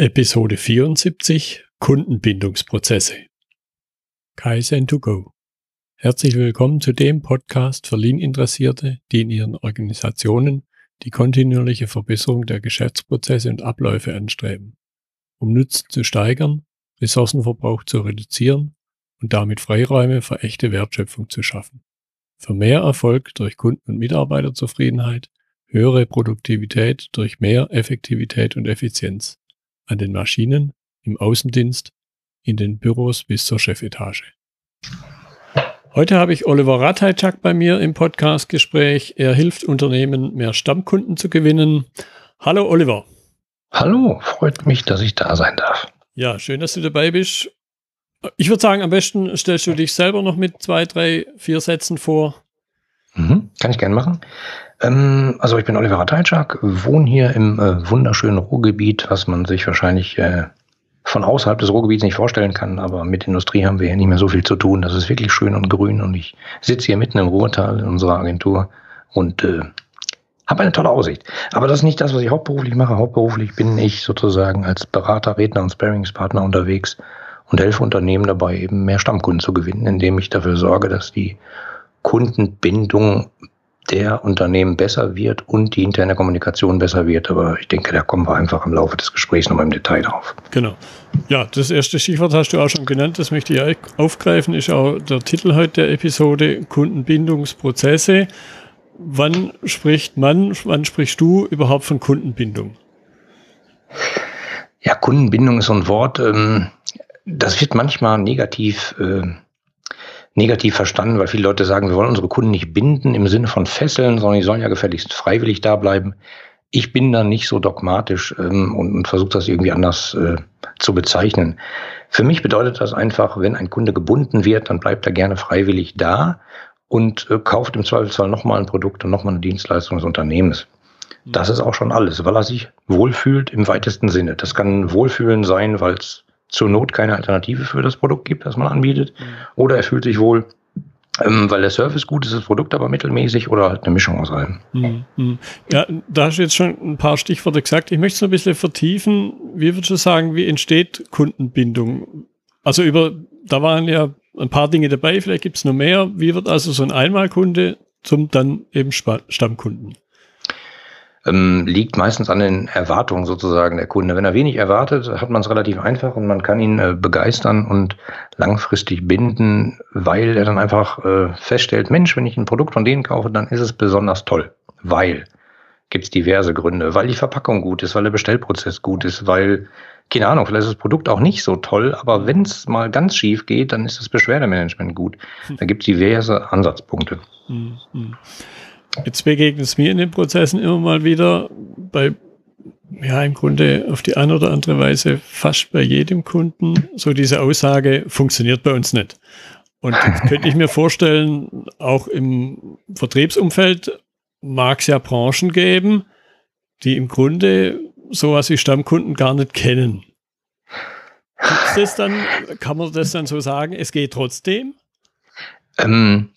Episode 74 Kundenbindungsprozesse. Kaizen2Go. Herzlich willkommen zu dem Podcast für Lean-Interessierte, die in ihren Organisationen die kontinuierliche Verbesserung der Geschäftsprozesse und Abläufe anstreben, um Nutzen zu steigern, Ressourcenverbrauch zu reduzieren und damit Freiräume für echte Wertschöpfung zu schaffen. Für mehr Erfolg durch Kunden- und Mitarbeiterzufriedenheit, höhere Produktivität durch mehr Effektivität und Effizienz an den Maschinen, im Außendienst, in den Büros bis zur Chefetage. Heute habe ich Oliver Ratajczak bei mir im Podcastgespräch. Er hilft Unternehmen, mehr Stammkunden zu gewinnen. Hallo Oliver. Hallo, freut mich, dass ich da sein darf. Ja, schön, dass du dabei bist. Ich würde sagen, am besten stellst du dich selber noch mit zwei, drei, vier Sätzen vor. Mhm, kann ich gerne machen. Ähm, also ich bin Oliver Ratajczak, wohne hier im äh, wunderschönen Ruhrgebiet, was man sich wahrscheinlich äh, von außerhalb des Ruhrgebiets nicht vorstellen kann, aber mit Industrie haben wir hier nicht mehr so viel zu tun. Das ist wirklich schön und grün und ich sitze hier mitten im Ruhrtal in unserer Agentur und äh, habe eine tolle Aussicht. Aber das ist nicht das, was ich hauptberuflich mache. Hauptberuflich bin ich sozusagen als Berater, Redner und Sparingspartner unterwegs und helfe Unternehmen dabei, eben mehr Stammkunden zu gewinnen, indem ich dafür sorge, dass die Kundenbindung der Unternehmen besser wird und die interne Kommunikation besser wird. Aber ich denke, da kommen wir einfach im Laufe des Gesprächs nochmal im Detail drauf. Genau. Ja, das erste Stichwort hast du auch schon genannt, das möchte ich aufgreifen, ist auch der Titel heute der Episode Kundenbindungsprozesse. Wann spricht man, wann sprichst du überhaupt von Kundenbindung? Ja, Kundenbindung ist so ein Wort, ähm, das wird manchmal negativ äh, negativ verstanden, weil viele Leute sagen, wir wollen unsere Kunden nicht binden im Sinne von fesseln, sondern die sollen ja gefälligst freiwillig da bleiben. Ich bin da nicht so dogmatisch ähm, und, und versuche das irgendwie anders äh, zu bezeichnen. Für mich bedeutet das einfach, wenn ein Kunde gebunden wird, dann bleibt er gerne freiwillig da und äh, kauft im Zweifelsfall nochmal ein Produkt und nochmal eine Dienstleistung des Unternehmens. Das ist auch schon alles, weil er sich wohlfühlt im weitesten Sinne. Das kann Wohlfühlen sein, weil es zur Not keine Alternative für das Produkt gibt, das man anbietet. Mhm. Oder er fühlt sich wohl, ähm, weil der Service gut ist, das Produkt aber mittelmäßig oder halt eine Mischung aus allem. Mhm. mhm. Ja, da hast du jetzt schon ein paar Stichworte gesagt. Ich möchte es noch ein bisschen vertiefen. Wie würdest du sagen, wie entsteht Kundenbindung? Also über, da waren ja ein paar Dinge dabei, vielleicht gibt es noch mehr. Wie wird also so ein Einmalkunde zum dann eben Stammkunden? Ähm, liegt meistens an den Erwartungen sozusagen der Kunde. Wenn er wenig erwartet, hat man es relativ einfach und man kann ihn äh, begeistern und langfristig binden, weil er dann einfach äh, feststellt, Mensch, wenn ich ein Produkt von denen kaufe, dann ist es besonders toll. Weil gibt es diverse Gründe, weil die Verpackung gut ist, weil der Bestellprozess gut ist, weil, keine Ahnung, vielleicht ist das Produkt auch nicht so toll, aber wenn es mal ganz schief geht, dann ist das Beschwerdemanagement gut. Da gibt es diverse Ansatzpunkte. Mhm. Jetzt begegnet es mir in den Prozessen immer mal wieder bei, ja, im Grunde auf die eine oder andere Weise fast bei jedem Kunden so diese Aussage, funktioniert bei uns nicht. Und jetzt könnte ich mir vorstellen, auch im Vertriebsumfeld mag es ja Branchen geben, die im Grunde sowas wie Stammkunden gar nicht kennen. Das dann, kann man das dann so sagen, es geht trotzdem? Ähm,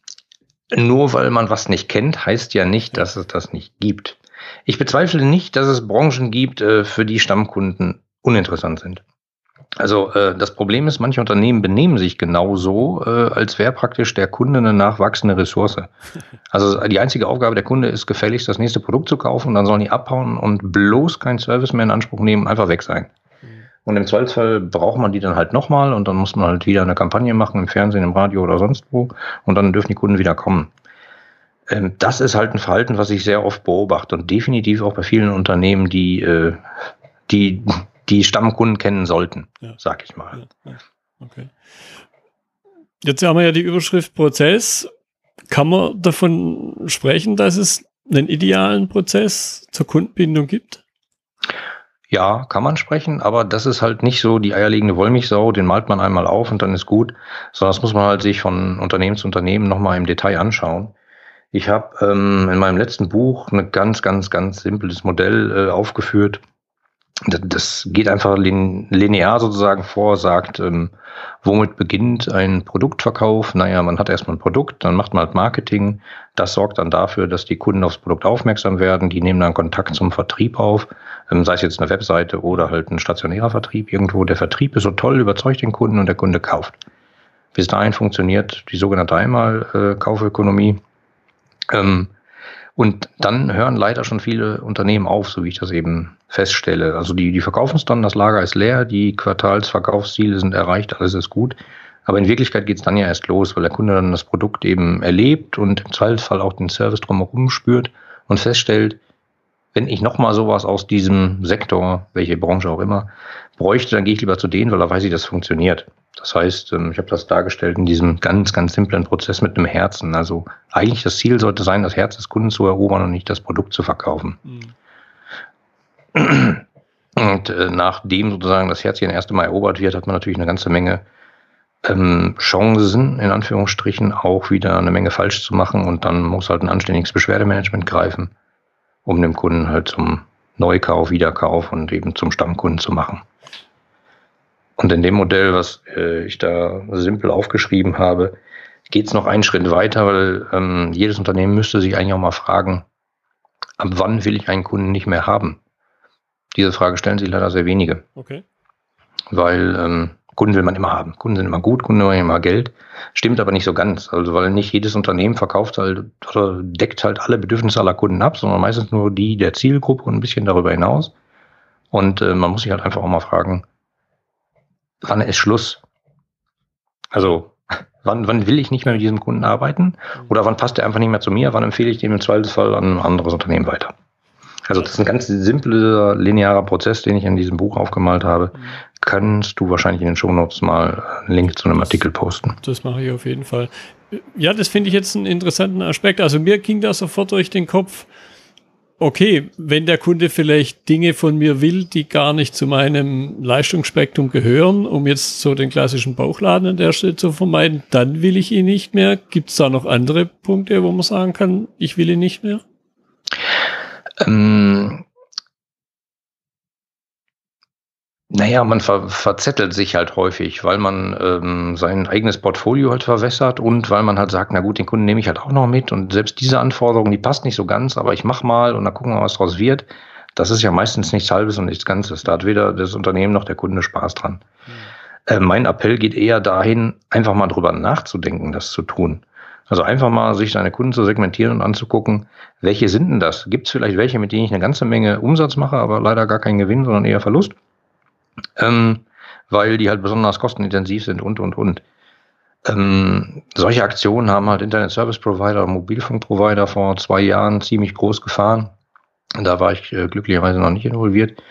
nur weil man was nicht kennt, heißt ja nicht, dass es das nicht gibt. Ich bezweifle nicht, dass es Branchen gibt, äh, für die Stammkunden uninteressant sind. Also äh, das Problem ist, manche Unternehmen benehmen sich genauso, äh, als wäre praktisch der Kunde eine nachwachsende Ressource. Also die einzige Aufgabe der Kunde ist gefälligst das nächste Produkt zu kaufen, dann sollen die abhauen und bloß keinen Service mehr in Anspruch nehmen, einfach weg sein. Und im Zweifelsfall braucht man die dann halt nochmal und dann muss man halt wieder eine Kampagne machen im Fernsehen, im Radio oder sonst wo und dann dürfen die Kunden wieder kommen. Ähm, das ist halt ein Verhalten, was ich sehr oft beobachte und definitiv auch bei vielen Unternehmen, die äh, die, die Stammkunden kennen sollten, ja. sag ich mal. Ja, ja. Okay. Jetzt haben wir ja die Überschrift Prozess. Kann man davon sprechen, dass es einen idealen Prozess zur Kundenbindung gibt? Ja, kann man sprechen, aber das ist halt nicht so die eierlegende Wollmilchsau, den malt man einmal auf und dann ist gut, sondern das muss man halt sich von Unternehmen zu Unternehmen nochmal im Detail anschauen. Ich habe ähm, in meinem letzten Buch ein ganz, ganz, ganz simples Modell äh, aufgeführt. Das, geht einfach lin linear sozusagen vor, sagt, ähm, womit beginnt ein Produktverkauf? Naja, man hat erstmal ein Produkt, dann macht man halt Marketing. Das sorgt dann dafür, dass die Kunden aufs Produkt aufmerksam werden. Die nehmen dann Kontakt zum Vertrieb auf sei es jetzt eine Webseite oder halt ein stationärer Vertrieb irgendwo. Der Vertrieb ist so toll, überzeugt den Kunden und der Kunde kauft. Bis dahin funktioniert die sogenannte Einmal-Kaufökonomie. Ähm, und dann hören leider schon viele Unternehmen auf, so wie ich das eben feststelle. Also die, die verkaufen es dann, das Lager ist leer, die Quartalsverkaufsziele sind erreicht, alles ist gut. Aber in Wirklichkeit geht es dann ja erst los, weil der Kunde dann das Produkt eben erlebt und im Zweifelsfall auch den Service drumherum spürt und feststellt, wenn ich nochmal sowas aus diesem Sektor, welche Branche auch immer, bräuchte, dann gehe ich lieber zu denen, weil da weiß ich, das funktioniert. Das heißt, ähm, ich habe das dargestellt in diesem ganz, ganz simplen Prozess mit einem Herzen. Also eigentlich das Ziel sollte sein, das Herz des Kunden zu erobern und nicht das Produkt zu verkaufen. Mhm. Und äh, nachdem sozusagen das Herzchen das erste Mal erobert wird, hat man natürlich eine ganze Menge ähm, Chancen, in Anführungsstrichen, auch wieder eine Menge falsch zu machen. Und dann muss halt ein anständiges Beschwerdemanagement greifen, um dem Kunden halt zum Neukauf, Wiederkauf und eben zum Stammkunden zu machen. Und in dem Modell, was äh, ich da simpel aufgeschrieben habe, geht es noch einen Schritt weiter, weil ähm, jedes Unternehmen müsste sich eigentlich auch mal fragen, ab wann will ich einen Kunden nicht mehr haben? Diese Frage stellen sich leider sehr wenige. Okay. Weil ähm, Kunden will man immer haben. Kunden sind immer gut, Kunden wollen immer Geld. Stimmt aber nicht so ganz. Also, weil nicht jedes Unternehmen verkauft halt oder deckt halt alle Bedürfnisse aller Kunden ab, sondern meistens nur die der Zielgruppe und ein bisschen darüber hinaus. Und äh, man muss sich halt einfach auch mal fragen, wann ist Schluss? Also, wann, wann will ich nicht mehr mit diesem Kunden arbeiten? Oder wann passt er einfach nicht mehr zu mir? Wann empfehle ich dem im Zweifelsfall an ein anderes Unternehmen weiter? Also das ist ein ganz simpler, linearer Prozess, den ich in diesem Buch aufgemalt habe. Kannst du wahrscheinlich in den Shownotes mal einen Link zu einem das, Artikel posten. Das mache ich auf jeden Fall. Ja, das finde ich jetzt einen interessanten Aspekt. Also mir ging da sofort durch den Kopf, okay, wenn der Kunde vielleicht Dinge von mir will, die gar nicht zu meinem Leistungsspektrum gehören, um jetzt so den klassischen Bauchladen an der Stelle zu vermeiden, dann will ich ihn nicht mehr. Gibt es da noch andere Punkte, wo man sagen kann, ich will ihn nicht mehr? Ähm, Naja, man ver verzettelt sich halt häufig, weil man ähm, sein eigenes Portfolio halt verwässert und weil man halt sagt, na gut, den Kunden nehme ich halt auch noch mit und selbst diese Anforderung, die passt nicht so ganz, aber ich mach mal und dann gucken wir, was draus wird. Das ist ja meistens nichts Halbes und nichts Ganzes. Da hat weder das Unternehmen noch der Kunde Spaß dran. Mhm. Äh, mein Appell geht eher dahin, einfach mal drüber nachzudenken, das zu tun. Also einfach mal sich seine Kunden zu segmentieren und anzugucken, welche sind denn das? Gibt es vielleicht welche, mit denen ich eine ganze Menge Umsatz mache, aber leider gar keinen Gewinn, sondern eher Verlust? ähm, weil die halt besonders kostenintensiv sind und, und, und. Ähm, solche Aktionen haben halt Internet Service Provider, Mobilfunk Provider vor zwei Jahren ziemlich groß gefahren. Da war ich äh, glücklicherweise noch nicht involviert.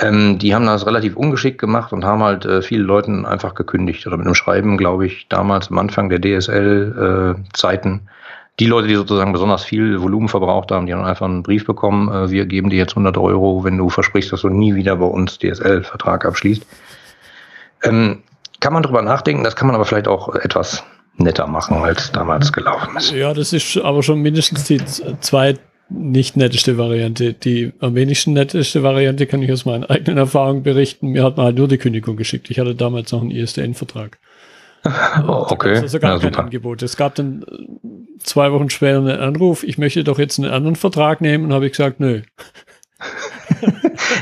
Ähm, die haben das relativ ungeschickt gemacht und haben halt äh, viele Leuten einfach gekündigt. Oder mit einem Schreiben, glaube ich, damals am Anfang der DSL-Zeiten äh, die Leute, die sozusagen besonders viel Volumen verbraucht haben, die haben einfach einen Brief bekommen, äh, wir geben dir jetzt 100 Euro, wenn du versprichst, dass du nie wieder bei uns DSL-Vertrag abschließt. Ähm, kann man drüber nachdenken, das kann man aber vielleicht auch etwas netter machen, als damals gelaufen ist. Ja, das ist aber schon mindestens die zwei nicht netteste Variante. Die am wenigsten netteste Variante kann ich aus meinen eigenen Erfahrungen berichten. Mir hat man halt nur die Kündigung geschickt. Ich hatte damals noch einen ISDN-Vertrag. okay. Also gar ja, kein super. Angebot. Es gab dann äh, zwei Wochen später einen Anruf, ich möchte doch jetzt einen anderen Vertrag nehmen und habe ich gesagt, nö.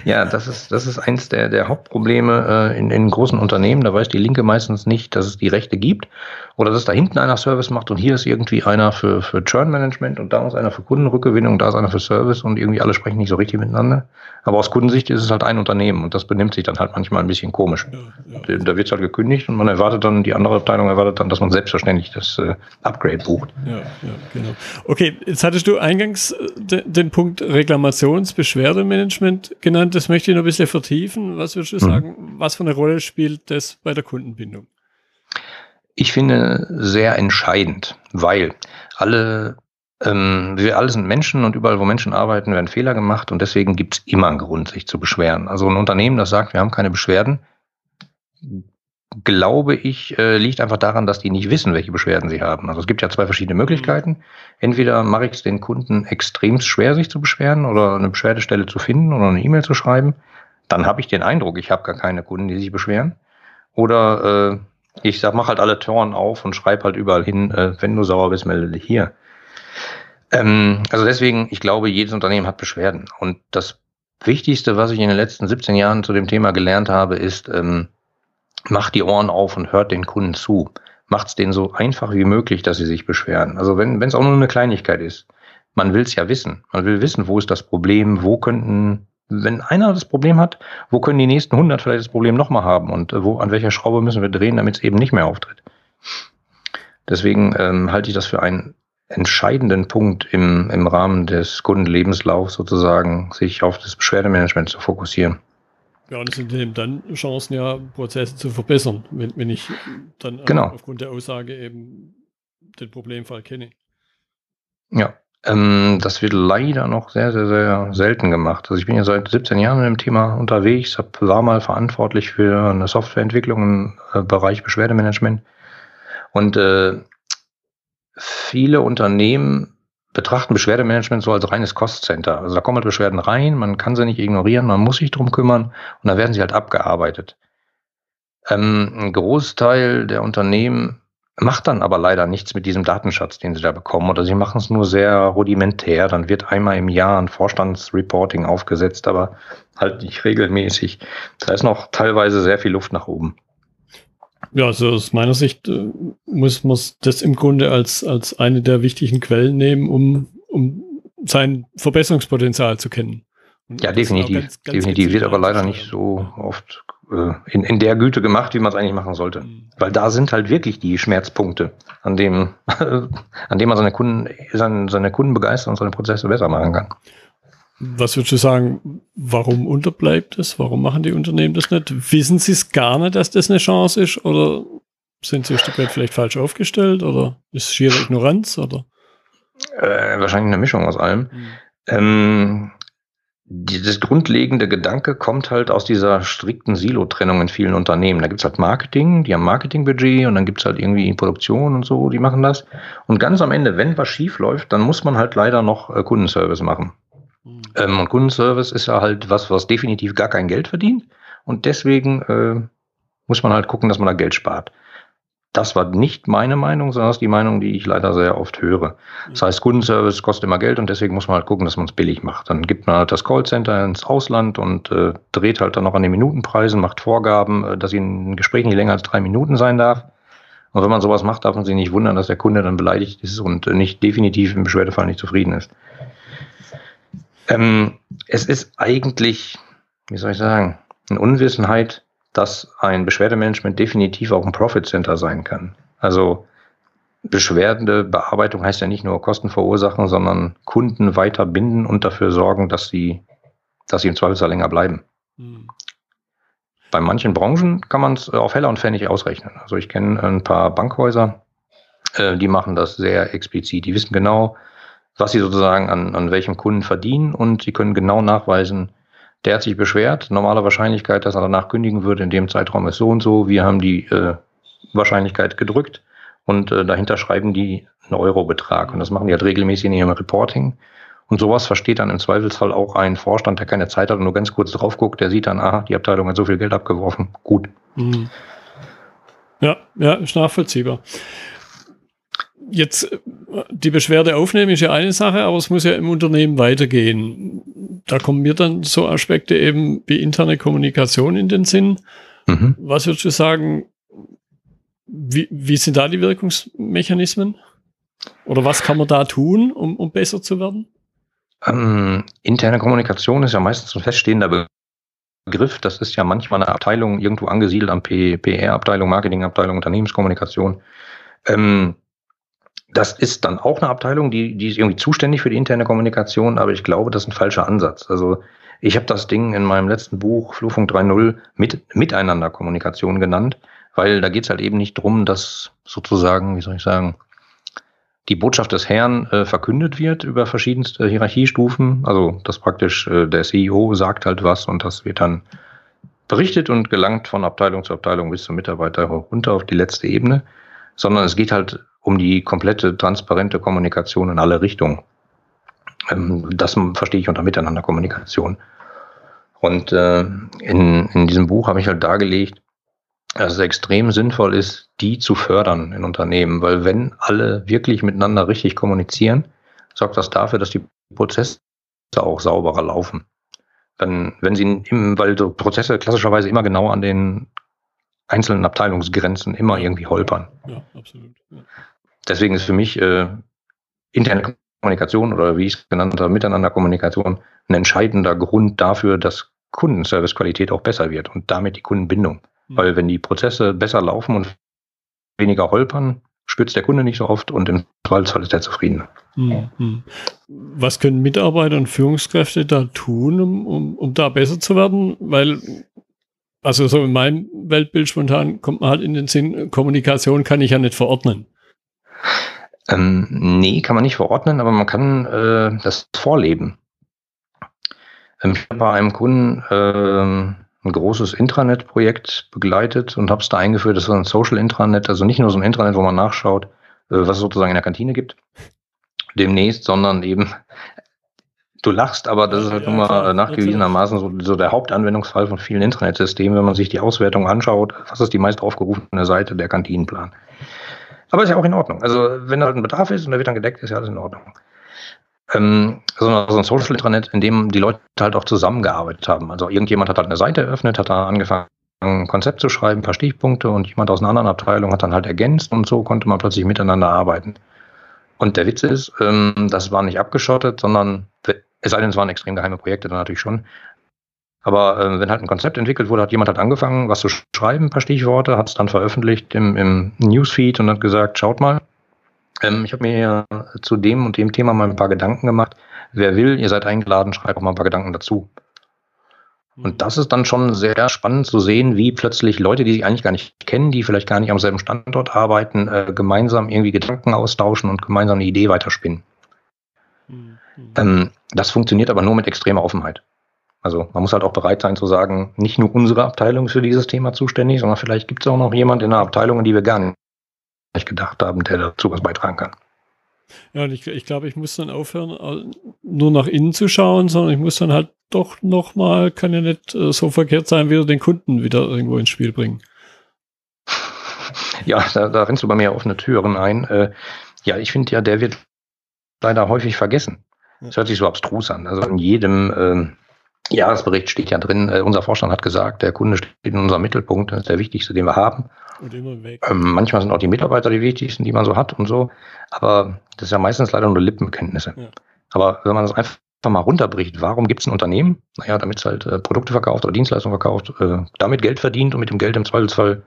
Ja, das ist, das ist eins der, der Hauptprobleme äh, in, in großen Unternehmen. Da weiß die Linke meistens nicht, dass es die Rechte gibt oder dass da hinten einer Service macht und hier ist irgendwie einer für, für Churn Management und da ist einer für Kundenrückgewinnung, da ist einer für Service und irgendwie alle sprechen nicht so richtig miteinander. Aber aus Kundensicht ist es halt ein Unternehmen und das benimmt sich dann halt manchmal ein bisschen komisch. Ja, ja. Da wird es halt gekündigt und man erwartet dann, die andere Abteilung erwartet dann, dass man selbstverständlich das äh, Upgrade bucht. Ja, ja, genau. Okay, jetzt hattest du eingangs äh, de, den Punkt Reklamations-Beschwerdemanagement genannt. Das möchte ich noch ein bisschen vertiefen. Was würdest du mhm. sagen, was für eine Rolle spielt das bei der Kundenbindung? Ich finde sehr entscheidend, weil alle ähm, wir alle sind Menschen und überall, wo Menschen arbeiten, werden Fehler gemacht und deswegen gibt es immer einen Grund, sich zu beschweren. Also ein Unternehmen, das sagt, wir haben keine Beschwerden, glaube ich, äh, liegt einfach daran, dass die nicht wissen, welche Beschwerden sie haben. Also es gibt ja zwei verschiedene Möglichkeiten. Entweder mache ich es den Kunden extrem schwer, sich zu beschweren oder eine Beschwerdestelle zu finden oder eine E-Mail zu schreiben. Dann habe ich den Eindruck, ich habe gar keine Kunden, die sich beschweren. Oder äh, ich sag, mach halt alle Toren auf und schreib halt überall hin, äh, wenn du sauer bist, melde dich hier. Ähm, also deswegen, ich glaube, jedes Unternehmen hat Beschwerden. Und das Wichtigste, was ich in den letzten 17 Jahren zu dem Thema gelernt habe, ist, ähm, macht die Ohren auf und hört den Kunden zu. Macht es denen so einfach wie möglich, dass sie sich beschweren. Also wenn es auch nur eine Kleinigkeit ist. Man will es ja wissen. Man will wissen, wo ist das Problem, wo könnten, wenn einer das Problem hat, wo können die nächsten 100 vielleicht das Problem nochmal haben und äh, wo, an welcher Schraube müssen wir drehen, damit es eben nicht mehr auftritt. Deswegen ähm, halte ich das für einen entscheidenden Punkt im, im Rahmen des Kundenlebenslaufs sozusagen, sich auf das Beschwerdemanagement zu fokussieren. Ja, und es sind eben dann Chancen, ja, Prozesse zu verbessern, wenn, wenn ich dann genau. aufgrund der Aussage eben den Problemfall kenne. Ja, ähm, das wird leider noch sehr, sehr, sehr selten gemacht. Also ich bin ja seit 17 Jahren in dem Thema unterwegs, hab, war mal verantwortlich für eine Softwareentwicklung im äh, Bereich Beschwerdemanagement. Und äh, viele Unternehmen betrachten Beschwerdemanagement so als reines Cost-Center. Also da kommen halt Beschwerden rein, man kann sie nicht ignorieren, man muss sich drum kümmern und dann werden sie halt abgearbeitet. Ähm, ein Großteil der Unternehmen macht dann aber leider nichts mit diesem Datenschatz, den sie da bekommen, oder sie machen es nur sehr rudimentär. Dann wird einmal im Jahr ein Vorstandsreporting aufgesetzt, aber halt nicht regelmäßig. Da ist noch teilweise sehr viel Luft nach oben. Ja, also aus meiner Sicht äh, muss man das im Grunde als, als eine der wichtigen Quellen nehmen, um, um sein Verbesserungspotenzial zu kennen. Und ja, definitiv. Ganz, ganz definitiv wird aber leider nicht so oft äh, in, in der Güte gemacht, wie man es eigentlich machen sollte. Mhm. Weil da sind halt wirklich die Schmerzpunkte, an dem, an dem man seine Kunden, seine, seine Kunden begeistern und seine Prozesse besser machen kann. Was würdest du sagen, warum unterbleibt es? Warum machen die Unternehmen das nicht? Wissen sie es gar nicht, dass das eine Chance ist? Oder sind sie ein Stück weit vielleicht falsch aufgestellt? Oder ist es schiere Ignoranz? Oder? Äh, wahrscheinlich eine Mischung aus allem. Mhm. Ähm, dieses grundlegende Gedanke kommt halt aus dieser strikten Silo-Trennung in vielen Unternehmen. Da gibt's halt Marketing, die haben Marketingbudget und dann gibt's halt irgendwie Produktion und so, die machen das. Und ganz am Ende, wenn was schief läuft, dann muss man halt leider noch äh, Kundenservice machen. Mhm. Ähm, und Kundenservice ist ja halt was, was definitiv gar kein Geld verdient. Und deswegen äh, muss man halt gucken, dass man da Geld spart. Das war nicht meine Meinung, sondern das ist die Meinung, die ich leider sehr oft höre. Das heißt, Kundenservice kostet immer Geld und deswegen muss man halt gucken, dass man es billig macht. Dann gibt man halt das Callcenter ins Ausland und äh, dreht halt dann noch an den Minutenpreisen, macht Vorgaben, äh, dass ein Gespräch nicht länger als drei Minuten sein darf. Und wenn man sowas macht, darf man sich nicht wundern, dass der Kunde dann beleidigt ist und äh, nicht definitiv im Beschwerdefall nicht zufrieden ist. Ähm, es ist eigentlich, wie soll ich sagen, eine Unwissenheit, dass ein Beschwerdemanagement definitiv auch ein Profit Center sein kann. Also beschwerdende Bearbeitung heißt ja nicht nur Kosten verursachen, sondern Kunden weiter binden und dafür sorgen, dass sie, dass sie im Zweifelsfall länger bleiben. Mhm. Bei manchen Branchen kann man es auf Heller und Pfennig ausrechnen. Also ich kenne ein paar Bankhäuser, äh, die machen das sehr explizit. Die wissen genau, was sie sozusagen an, an welchem Kunden verdienen und sie können genau nachweisen, der hat sich beschwert. Normale Wahrscheinlichkeit, dass er danach kündigen würde in dem Zeitraum ist so und so. Wir haben die äh, Wahrscheinlichkeit gedrückt und äh, dahinter schreiben die einen Eurobetrag. Und das machen die halt regelmäßig in ihrem Reporting. Und sowas versteht dann im Zweifelsfall auch ein Vorstand, der keine Zeit hat und nur ganz kurz drauf guckt, der sieht dann, aha, die Abteilung hat so viel Geld abgeworfen. Gut. Mhm. Ja, ja, ist nachvollziehbar. Jetzt die Beschwerde aufnehmen ist ja eine Sache, aber es muss ja im Unternehmen weitergehen da kommen mir dann so Aspekte eben wie interne Kommunikation in den Sinn. Mhm. Was würdest du sagen, wie, wie sind da die Wirkungsmechanismen? Oder was kann man da tun, um, um besser zu werden? Ähm, interne Kommunikation ist ja meistens ein feststehender Begriff. Das ist ja manchmal eine Abteilung irgendwo angesiedelt an PR-Abteilung, Marketingabteilung, Unternehmenskommunikation. Ähm, das ist dann auch eine Abteilung, die, die ist irgendwie zuständig für die interne Kommunikation, aber ich glaube, das ist ein falscher Ansatz. Also ich habe das Ding in meinem letzten Buch Flurfunk 3.0 mit Miteinander-Kommunikation genannt, weil da geht es halt eben nicht drum, dass sozusagen, wie soll ich sagen, die Botschaft des Herrn äh, verkündet wird über verschiedenste Hierarchiestufen. Also dass praktisch äh, der CEO sagt halt was und das wird dann berichtet und gelangt von Abteilung zu Abteilung bis zum Mitarbeiter runter auf die letzte Ebene, sondern es geht halt um die komplette transparente Kommunikation in alle Richtungen. Ähm, das verstehe ich unter Miteinanderkommunikation. Und äh, in, in diesem Buch habe ich halt dargelegt, dass es extrem sinnvoll ist, die zu fördern in Unternehmen, weil wenn alle wirklich miteinander richtig kommunizieren, sorgt das dafür, dass die Prozesse auch sauberer laufen. Dann, wenn sie im, weil Prozesse klassischerweise immer genau an den einzelnen Abteilungsgrenzen immer irgendwie holpern. Ja, absolut. Ja. Deswegen ist für mich äh, interne Kommunikation oder wie ich es genannt habe, Miteinanderkommunikation ein entscheidender Grund dafür, dass Kundenservicequalität auch besser wird und damit die Kundenbindung. Mhm. Weil wenn die Prozesse besser laufen und weniger holpern, spürt der Kunde nicht so oft und im Zweifelsfall ist er zufrieden. Mhm. Was können Mitarbeiter und Führungskräfte da tun, um, um, um da besser zu werden? Weil, also so in meinem Weltbild spontan kommt man halt in den Sinn, Kommunikation kann ich ja nicht verordnen. Ähm, nee, kann man nicht verordnen, aber man kann äh, das vorleben. Ähm, ich habe bei einem Kunden äh, ein großes Intranet-Projekt begleitet und habe es da eingeführt. Das war ein Social Intranet, also nicht nur so ein Intranet, wo man nachschaut, äh, was es sozusagen in der Kantine gibt, demnächst, sondern eben, du lachst, aber das ist halt ja, nun mal nachgewiesenermaßen so, so, der Hauptanwendungsfall von vielen Intranet-Systemen, wenn man sich die Auswertung anschaut, was ist die meist aufgerufene Seite der Kantinenplan. Aber ist ja auch in Ordnung. Also wenn da halt ein Bedarf ist und der wird dann gedeckt, ist ja alles in Ordnung ähm, so, ein Social Intranet, in dem die Leute halt auch zusammengearbeitet haben. Also irgendjemand hat halt eine Seite eröffnet, hat da angefangen, ein Konzept zu schreiben, ein paar Stichpunkte und jemand aus einer anderen Abteilung hat dann halt ergänzt und so konnte man plötzlich miteinander arbeiten. Und der Witz ist, ähm, das war nicht abgeschottet, sondern es sei denn, es waren extrem geheime Projekte, dann natürlich schon. Aber äh, wenn halt ein Konzept entwickelt wurde, hat jemand halt angefangen, was zu schreiben, ein paar Stichworte, hat es dann veröffentlicht im, im Newsfeed und hat gesagt, schaut mal, ähm, ich habe mir zu dem und dem Thema mal ein paar Gedanken gemacht. Wer will, ihr seid eingeladen, schreibt auch mal ein paar Gedanken dazu. Und mhm. das ist dann schon sehr spannend zu sehen, wie plötzlich Leute, die sich eigentlich gar nicht kennen, die vielleicht gar nicht am selben Standort arbeiten, äh, gemeinsam irgendwie Gedanken austauschen und gemeinsam eine Idee weiterspinnen. Mhm. Ähm, das funktioniert aber nur mit extremer Offenheit. Also man muss halt auch bereit sein zu sagen, nicht nur unsere Abteilung ist für dieses Thema zuständig, sondern vielleicht gibt es auch noch jemand in der Abteilung, in die wir gar nicht gedacht haben, der dazu was beitragen kann. Ja, und ich, ich glaube, ich muss dann aufhören, nur nach innen zu schauen, sondern ich muss dann halt doch nochmal, kann ja nicht äh, so verkehrt sein, wieder den Kunden wieder irgendwo ins Spiel bringen. Ja, da, da rennst du bei mir offene Türen ein. Äh, ja, ich finde ja, der wird leider häufig vergessen. Das hört sich so abstrus an. Also in jedem äh, Jahresbericht steht ja drin, äh, unser Vorstand hat gesagt, der Kunde steht in unserem Mittelpunkt, das ist der wichtigste, den wir haben. Und immer weg. Ähm, manchmal sind auch die Mitarbeiter die wichtigsten, die man so hat und so. Aber das ist ja meistens leider nur Lippenkenntnisse. Ja. Aber wenn man das einfach mal runterbricht, warum gibt es ein Unternehmen? Naja, damit es halt äh, Produkte verkauft oder Dienstleistungen verkauft, äh, damit Geld verdient und mit dem Geld im Zweifelsfall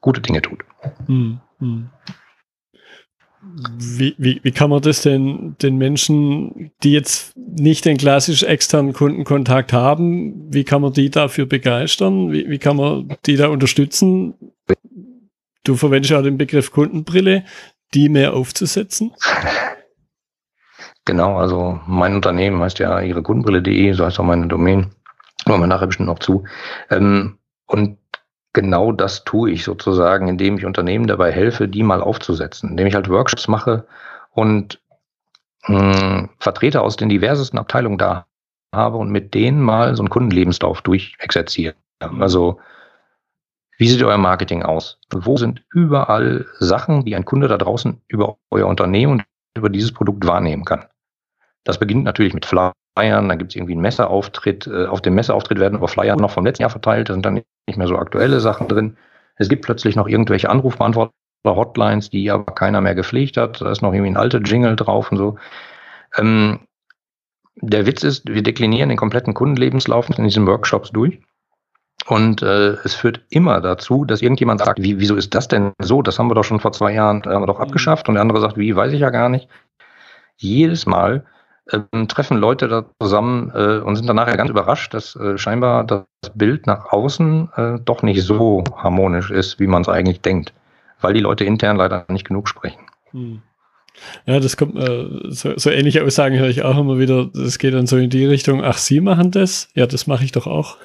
gute Dinge tut. Hm, hm. Wie, wie, wie kann man das denn den Menschen, die jetzt nicht den klassisch externen Kundenkontakt haben, wie kann man die dafür begeistern? Wie, wie kann man die da unterstützen, Du verwendest ja den Begriff Kundenbrille, die mehr aufzusetzen. Genau, also mein Unternehmen heißt ja ihre Kundenbrille.de, so heißt auch meine Domain. Kommen wir nachher bestimmt noch zu. Ähm, und genau das tue ich sozusagen, indem ich Unternehmen dabei helfe, die mal aufzusetzen, indem ich halt Workshops mache und mh, hm, Vertreter aus den diversesten Abteilungen da habe und mit denen mal so einen Kundenlebenslauf durchexerziere. Also wie sieht euer Marketing aus? Wo sind überall Sachen, die ein Kunde da draußen über euer Unternehmen und über dieses Produkt wahrnehmen kann? Das beginnt natürlich mit Flyern, dann gibt es irgendwie einen Messeauftritt. Äh, auf dem Messeauftritt werden aber Flyer noch vom letzten Jahr verteilt, da sind dann nicht mehr so aktuelle Sachen drin. Es gibt plötzlich noch irgendwelche Anrufbeantworter, Hotlines, die aber keiner mehr gepflegt hat. Da ist noch irgendwie ein alter Jingle drauf und so. Ähm, der Witz ist, wir deklinieren den kompletten Kundenlebenslauf in diesen Workshops durch. Und äh, es führt immer dazu, dass irgendjemand sagt, wie, wieso ist das denn so? Das haben wir doch schon vor zwei Jahren äh, haben wir doch mhm. abgeschafft. Und der andere sagt, wie, weiß ich ja gar nicht. Jedes Mal äh, treffen Leute da zusammen äh, und sind dann nachher ganz überrascht, dass äh, scheinbar das Bild nach außen äh, doch nicht so harmonisch ist, wie man es eigentlich denkt. Weil die Leute intern leider nicht genug sprechen. Hm. Ja, das kommt, äh, so, so ähnliche Aussagen höre ich auch immer wieder. Das geht dann so in die Richtung, ach, Sie machen das? Ja, das mache ich doch auch.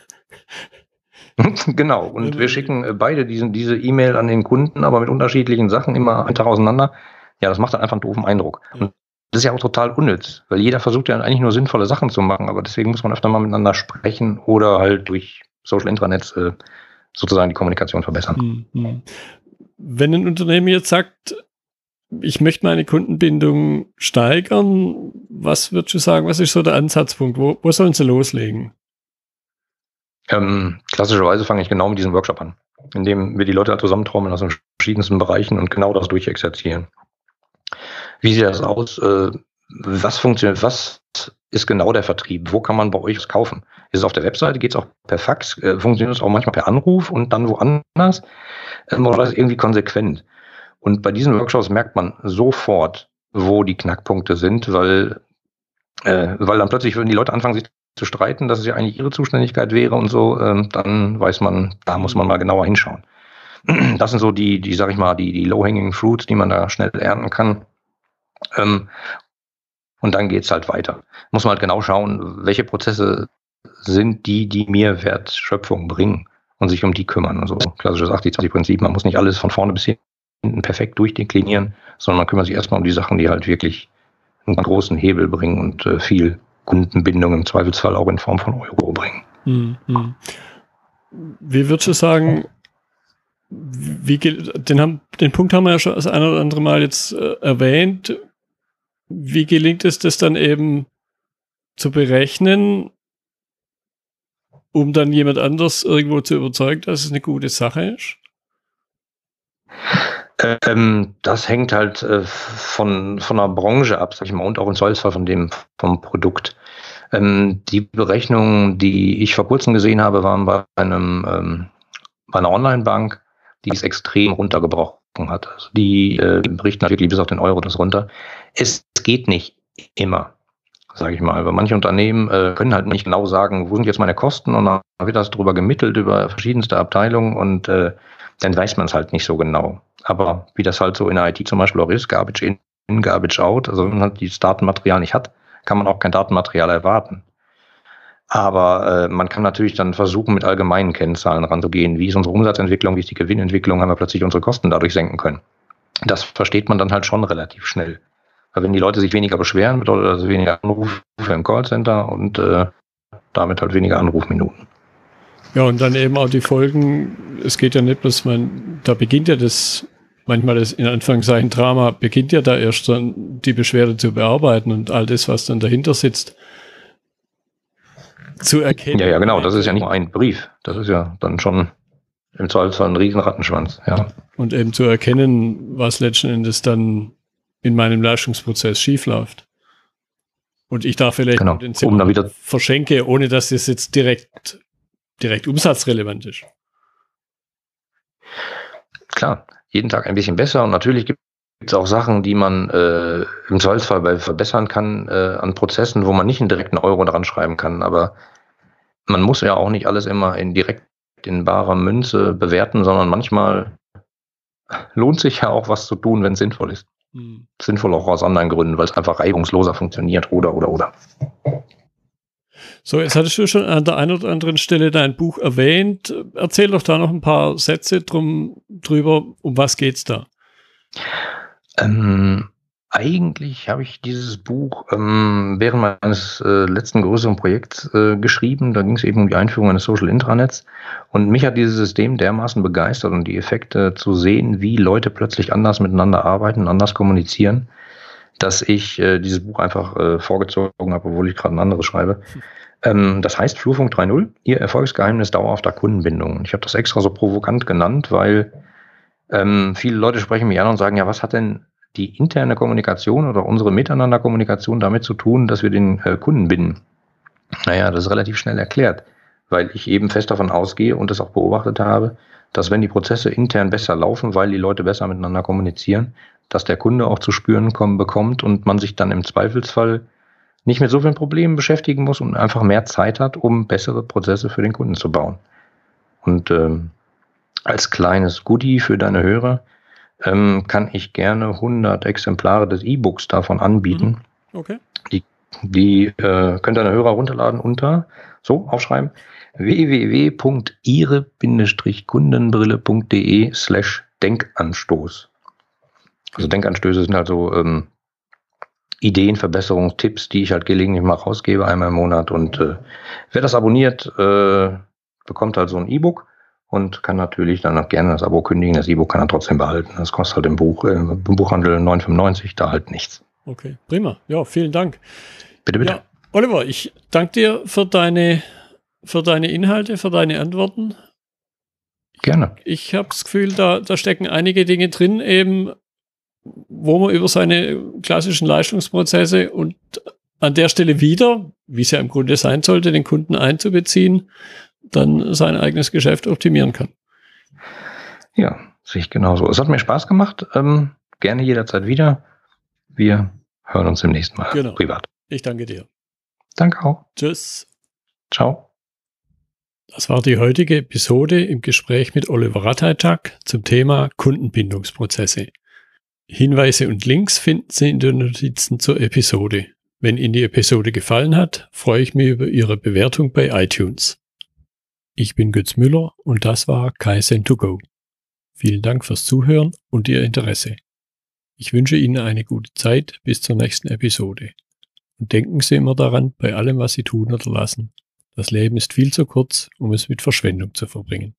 genau, und wir schicken äh, beide diesen, diese E-Mail an den Kunden, aber mit unterschiedlichen Sachen immer einen Tag auseinander. Ja, das macht dann einfach einen doofen Eindruck. Und das ist ja auch total unnütz, weil jeder versucht ja eigentlich nur sinnvolle Sachen zu machen, aber deswegen muss man öfter mal miteinander sprechen oder halt durch Social Intranets äh, sozusagen die Kommunikation verbessern. Mhm. Wenn ein Unternehmen jetzt sagt, ich möchte meine Kundenbindung steigern, was würdest du sagen, was ist so der Ansatzpunkt? Wo, wo sollen sie loslegen? Ähm, klassischerweise fange ich genau mit diesem Workshop an, indem wir die Leute halt zusammentrommeln aus den verschiedensten Bereichen und genau das durchexerzieren. Wie sieht das aus? Äh, was funktioniert? Was ist genau der Vertrieb? Wo kann man bei euch was kaufen? Ist es auf der Webseite? Geht es auch per Fax? Äh, funktioniert es auch manchmal per Anruf und dann woanders? Ähm, oder ist es irgendwie konsequent? Und bei diesen Workshops merkt man sofort, wo die Knackpunkte sind, weil, äh, weil dann plötzlich würden die Leute anfangen, sich zu streiten, dass es ja eigentlich ihre Zuständigkeit wäre und so, ähm, dann weiß man, da muss man mal genauer hinschauen. Das sind so die, die, sag ich mal, die, die low-hanging fruits, die man da schnell ernten kann. Ähm, und dann geht's halt weiter. Muss man halt genau schauen, welche Prozesse sind die, die mir Wertschöpfung bringen und sich um die kümmern. Also klassisches 80-20-Prinzip, man muss nicht alles von vorne bis hinten perfekt durchdeklinieren, sondern man kümmert sich erstmal um die Sachen, die halt wirklich einen großen Hebel bringen und äh, viel Kundenbindung im Zweifelsfall auch in Form von Euro bringen. Mhm. Wie würdest du sagen, wie, den, haben, den Punkt haben wir ja schon das eine oder andere Mal jetzt äh, erwähnt. Wie gelingt es, das dann eben zu berechnen, um dann jemand anders irgendwo zu überzeugen, dass es eine gute Sache ist? Ähm, das hängt halt äh, von, von der Branche ab, sag ich mal, und auch im Zweifelsfall von dem, vom Produkt. Ähm, die Berechnungen, die ich vor kurzem gesehen habe, waren bei einem, ähm, bei einer Online-Bank, die es extrem runtergebrochen hat. Also die äh, berichten wirklich bis auf den Euro das runter. Es geht nicht immer, sage ich mal. Weil manche Unternehmen äh, können halt nicht genau sagen, wo sind jetzt meine Kosten und dann wird das drüber gemittelt über verschiedenste Abteilungen und äh, dann weiß man es halt nicht so genau. Aber wie das halt so in der IT zum Beispiel auch ist, Garbage in, Garbage out, also wenn man halt dieses Datenmaterial nicht hat, kann man auch kein Datenmaterial erwarten. Aber äh, man kann natürlich dann versuchen, mit allgemeinen Kennzahlen ranzugehen. Wie ist unsere Umsatzentwicklung, wie ist die Gewinnentwicklung, haben wir plötzlich unsere Kosten dadurch senken können. Das versteht man dann halt schon relativ schnell. Weil wenn die Leute sich weniger beschweren, bedeutet das weniger Anrufe im Callcenter und äh, damit halt weniger Anrufminuten. Ja, und dann eben auch die Folgen. Es geht ja nicht bloß, man, da beginnt ja das, manchmal das in Anführungszeichen Drama, beginnt ja da erst dann die Beschwerde zu bearbeiten und all das, was dann dahinter sitzt, zu erkennen. Ja, ja, genau. Das ist ja nicht nur ein Brief. Das ist ja dann schon im Zweifelsfall ein Riesenrattenschwanz. Ja. Und eben zu erkennen, was letzten Endes dann in meinem Leistungsprozess schiefläuft. Und ich da vielleicht genau. den um wieder verschenke, ohne dass es jetzt direkt direkt umsatzrelevant ist. Klar, jeden Tag ein bisschen besser und natürlich gibt es auch Sachen, die man äh, im Zweifelsfall verbessern kann äh, an Prozessen, wo man nicht einen direkten Euro dran schreiben kann, aber man muss ja auch nicht alles immer in direkt in barer Münze bewerten, sondern manchmal lohnt sich ja auch was zu tun, wenn es sinnvoll ist. Hm. Sinnvoll auch aus anderen Gründen, weil es einfach reibungsloser funktioniert oder oder oder. So, jetzt hattest du schon an der einen oder anderen Stelle dein Buch erwähnt. Erzähl doch da noch ein paar Sätze drum, drüber. Um was geht's da? Ähm, eigentlich habe ich dieses Buch ähm, während meines äh, letzten größeren Projekts äh, geschrieben. Da ging es eben um die Einführung eines Social Intranets. Und mich hat dieses System dermaßen begeistert und die Effekte zu sehen, wie Leute plötzlich anders miteinander arbeiten, anders kommunizieren, dass ich äh, dieses Buch einfach äh, vorgezogen habe, obwohl ich gerade ein anderes schreibe. Ähm, das heißt Flurfunk 3.0, Ihr Erfolgsgeheimnis dauerhafter Kundenbindung. Ich habe das extra so provokant genannt, weil ähm, viele Leute sprechen mich an und sagen, ja, was hat denn die interne Kommunikation oder unsere Miteinanderkommunikation damit zu tun, dass wir den äh, Kunden binden? Naja, das ist relativ schnell erklärt, weil ich eben fest davon ausgehe und das auch beobachtet habe, dass wenn die Prozesse intern besser laufen, weil die Leute besser miteinander kommunizieren, dass der Kunde auch zu spüren kommen bekommt und man sich dann im Zweifelsfall nicht mit so vielen Problemen beschäftigen muss und einfach mehr Zeit hat, um bessere Prozesse für den Kunden zu bauen. Und ähm, als kleines Goodie für deine Hörer ähm, kann ich gerne 100 Exemplare des E-Books davon anbieten. Mhm. Okay. Die, die äh, könnt deine Hörer runterladen unter, so aufschreiben, www.ihre-kundenbrille.de slash Denkanstoß. Also Denkanstöße sind halt so ähm, Ideen, Verbesserungen, Tipps, die ich halt gelegentlich mal rausgebe, einmal im Monat. Und äh, wer das abonniert, äh, bekommt halt so ein E-Book und kann natürlich dann auch gerne das Abo kündigen. Das E-Book kann er trotzdem behalten. Das kostet halt im Buch, äh, im Buchhandel 9,95, da halt nichts. Okay, prima. Ja, vielen Dank. Bitte, bitte. Ja, Oliver, ich danke dir für deine für deine Inhalte, für deine Antworten. Gerne. Ich habe das Gefühl, da, da stecken einige Dinge drin, eben, wo man über seine klassischen Leistungsprozesse und an der Stelle wieder, wie es ja im Grunde sein sollte, den Kunden einzubeziehen, dann sein eigenes Geschäft optimieren kann. Ja, sehe ich genauso. Es hat mir Spaß gemacht. Ähm, gerne jederzeit wieder. Wir hören uns im nächsten Mal genau. privat. Ich danke dir. Danke auch. Tschüss. Ciao. Das war die heutige Episode im Gespräch mit Oliver Ratajczak zum Thema Kundenbindungsprozesse. Hinweise und Links finden Sie in den Notizen zur Episode. Wenn Ihnen die Episode gefallen hat, freue ich mich über Ihre Bewertung bei iTunes. Ich bin Götz Müller und das war Kaizen2Go. Vielen Dank fürs Zuhören und Ihr Interesse. Ich wünsche Ihnen eine gute Zeit bis zur nächsten Episode. Und denken Sie immer daran, bei allem, was Sie tun oder lassen. Das Leben ist viel zu kurz, um es mit Verschwendung zu verbringen.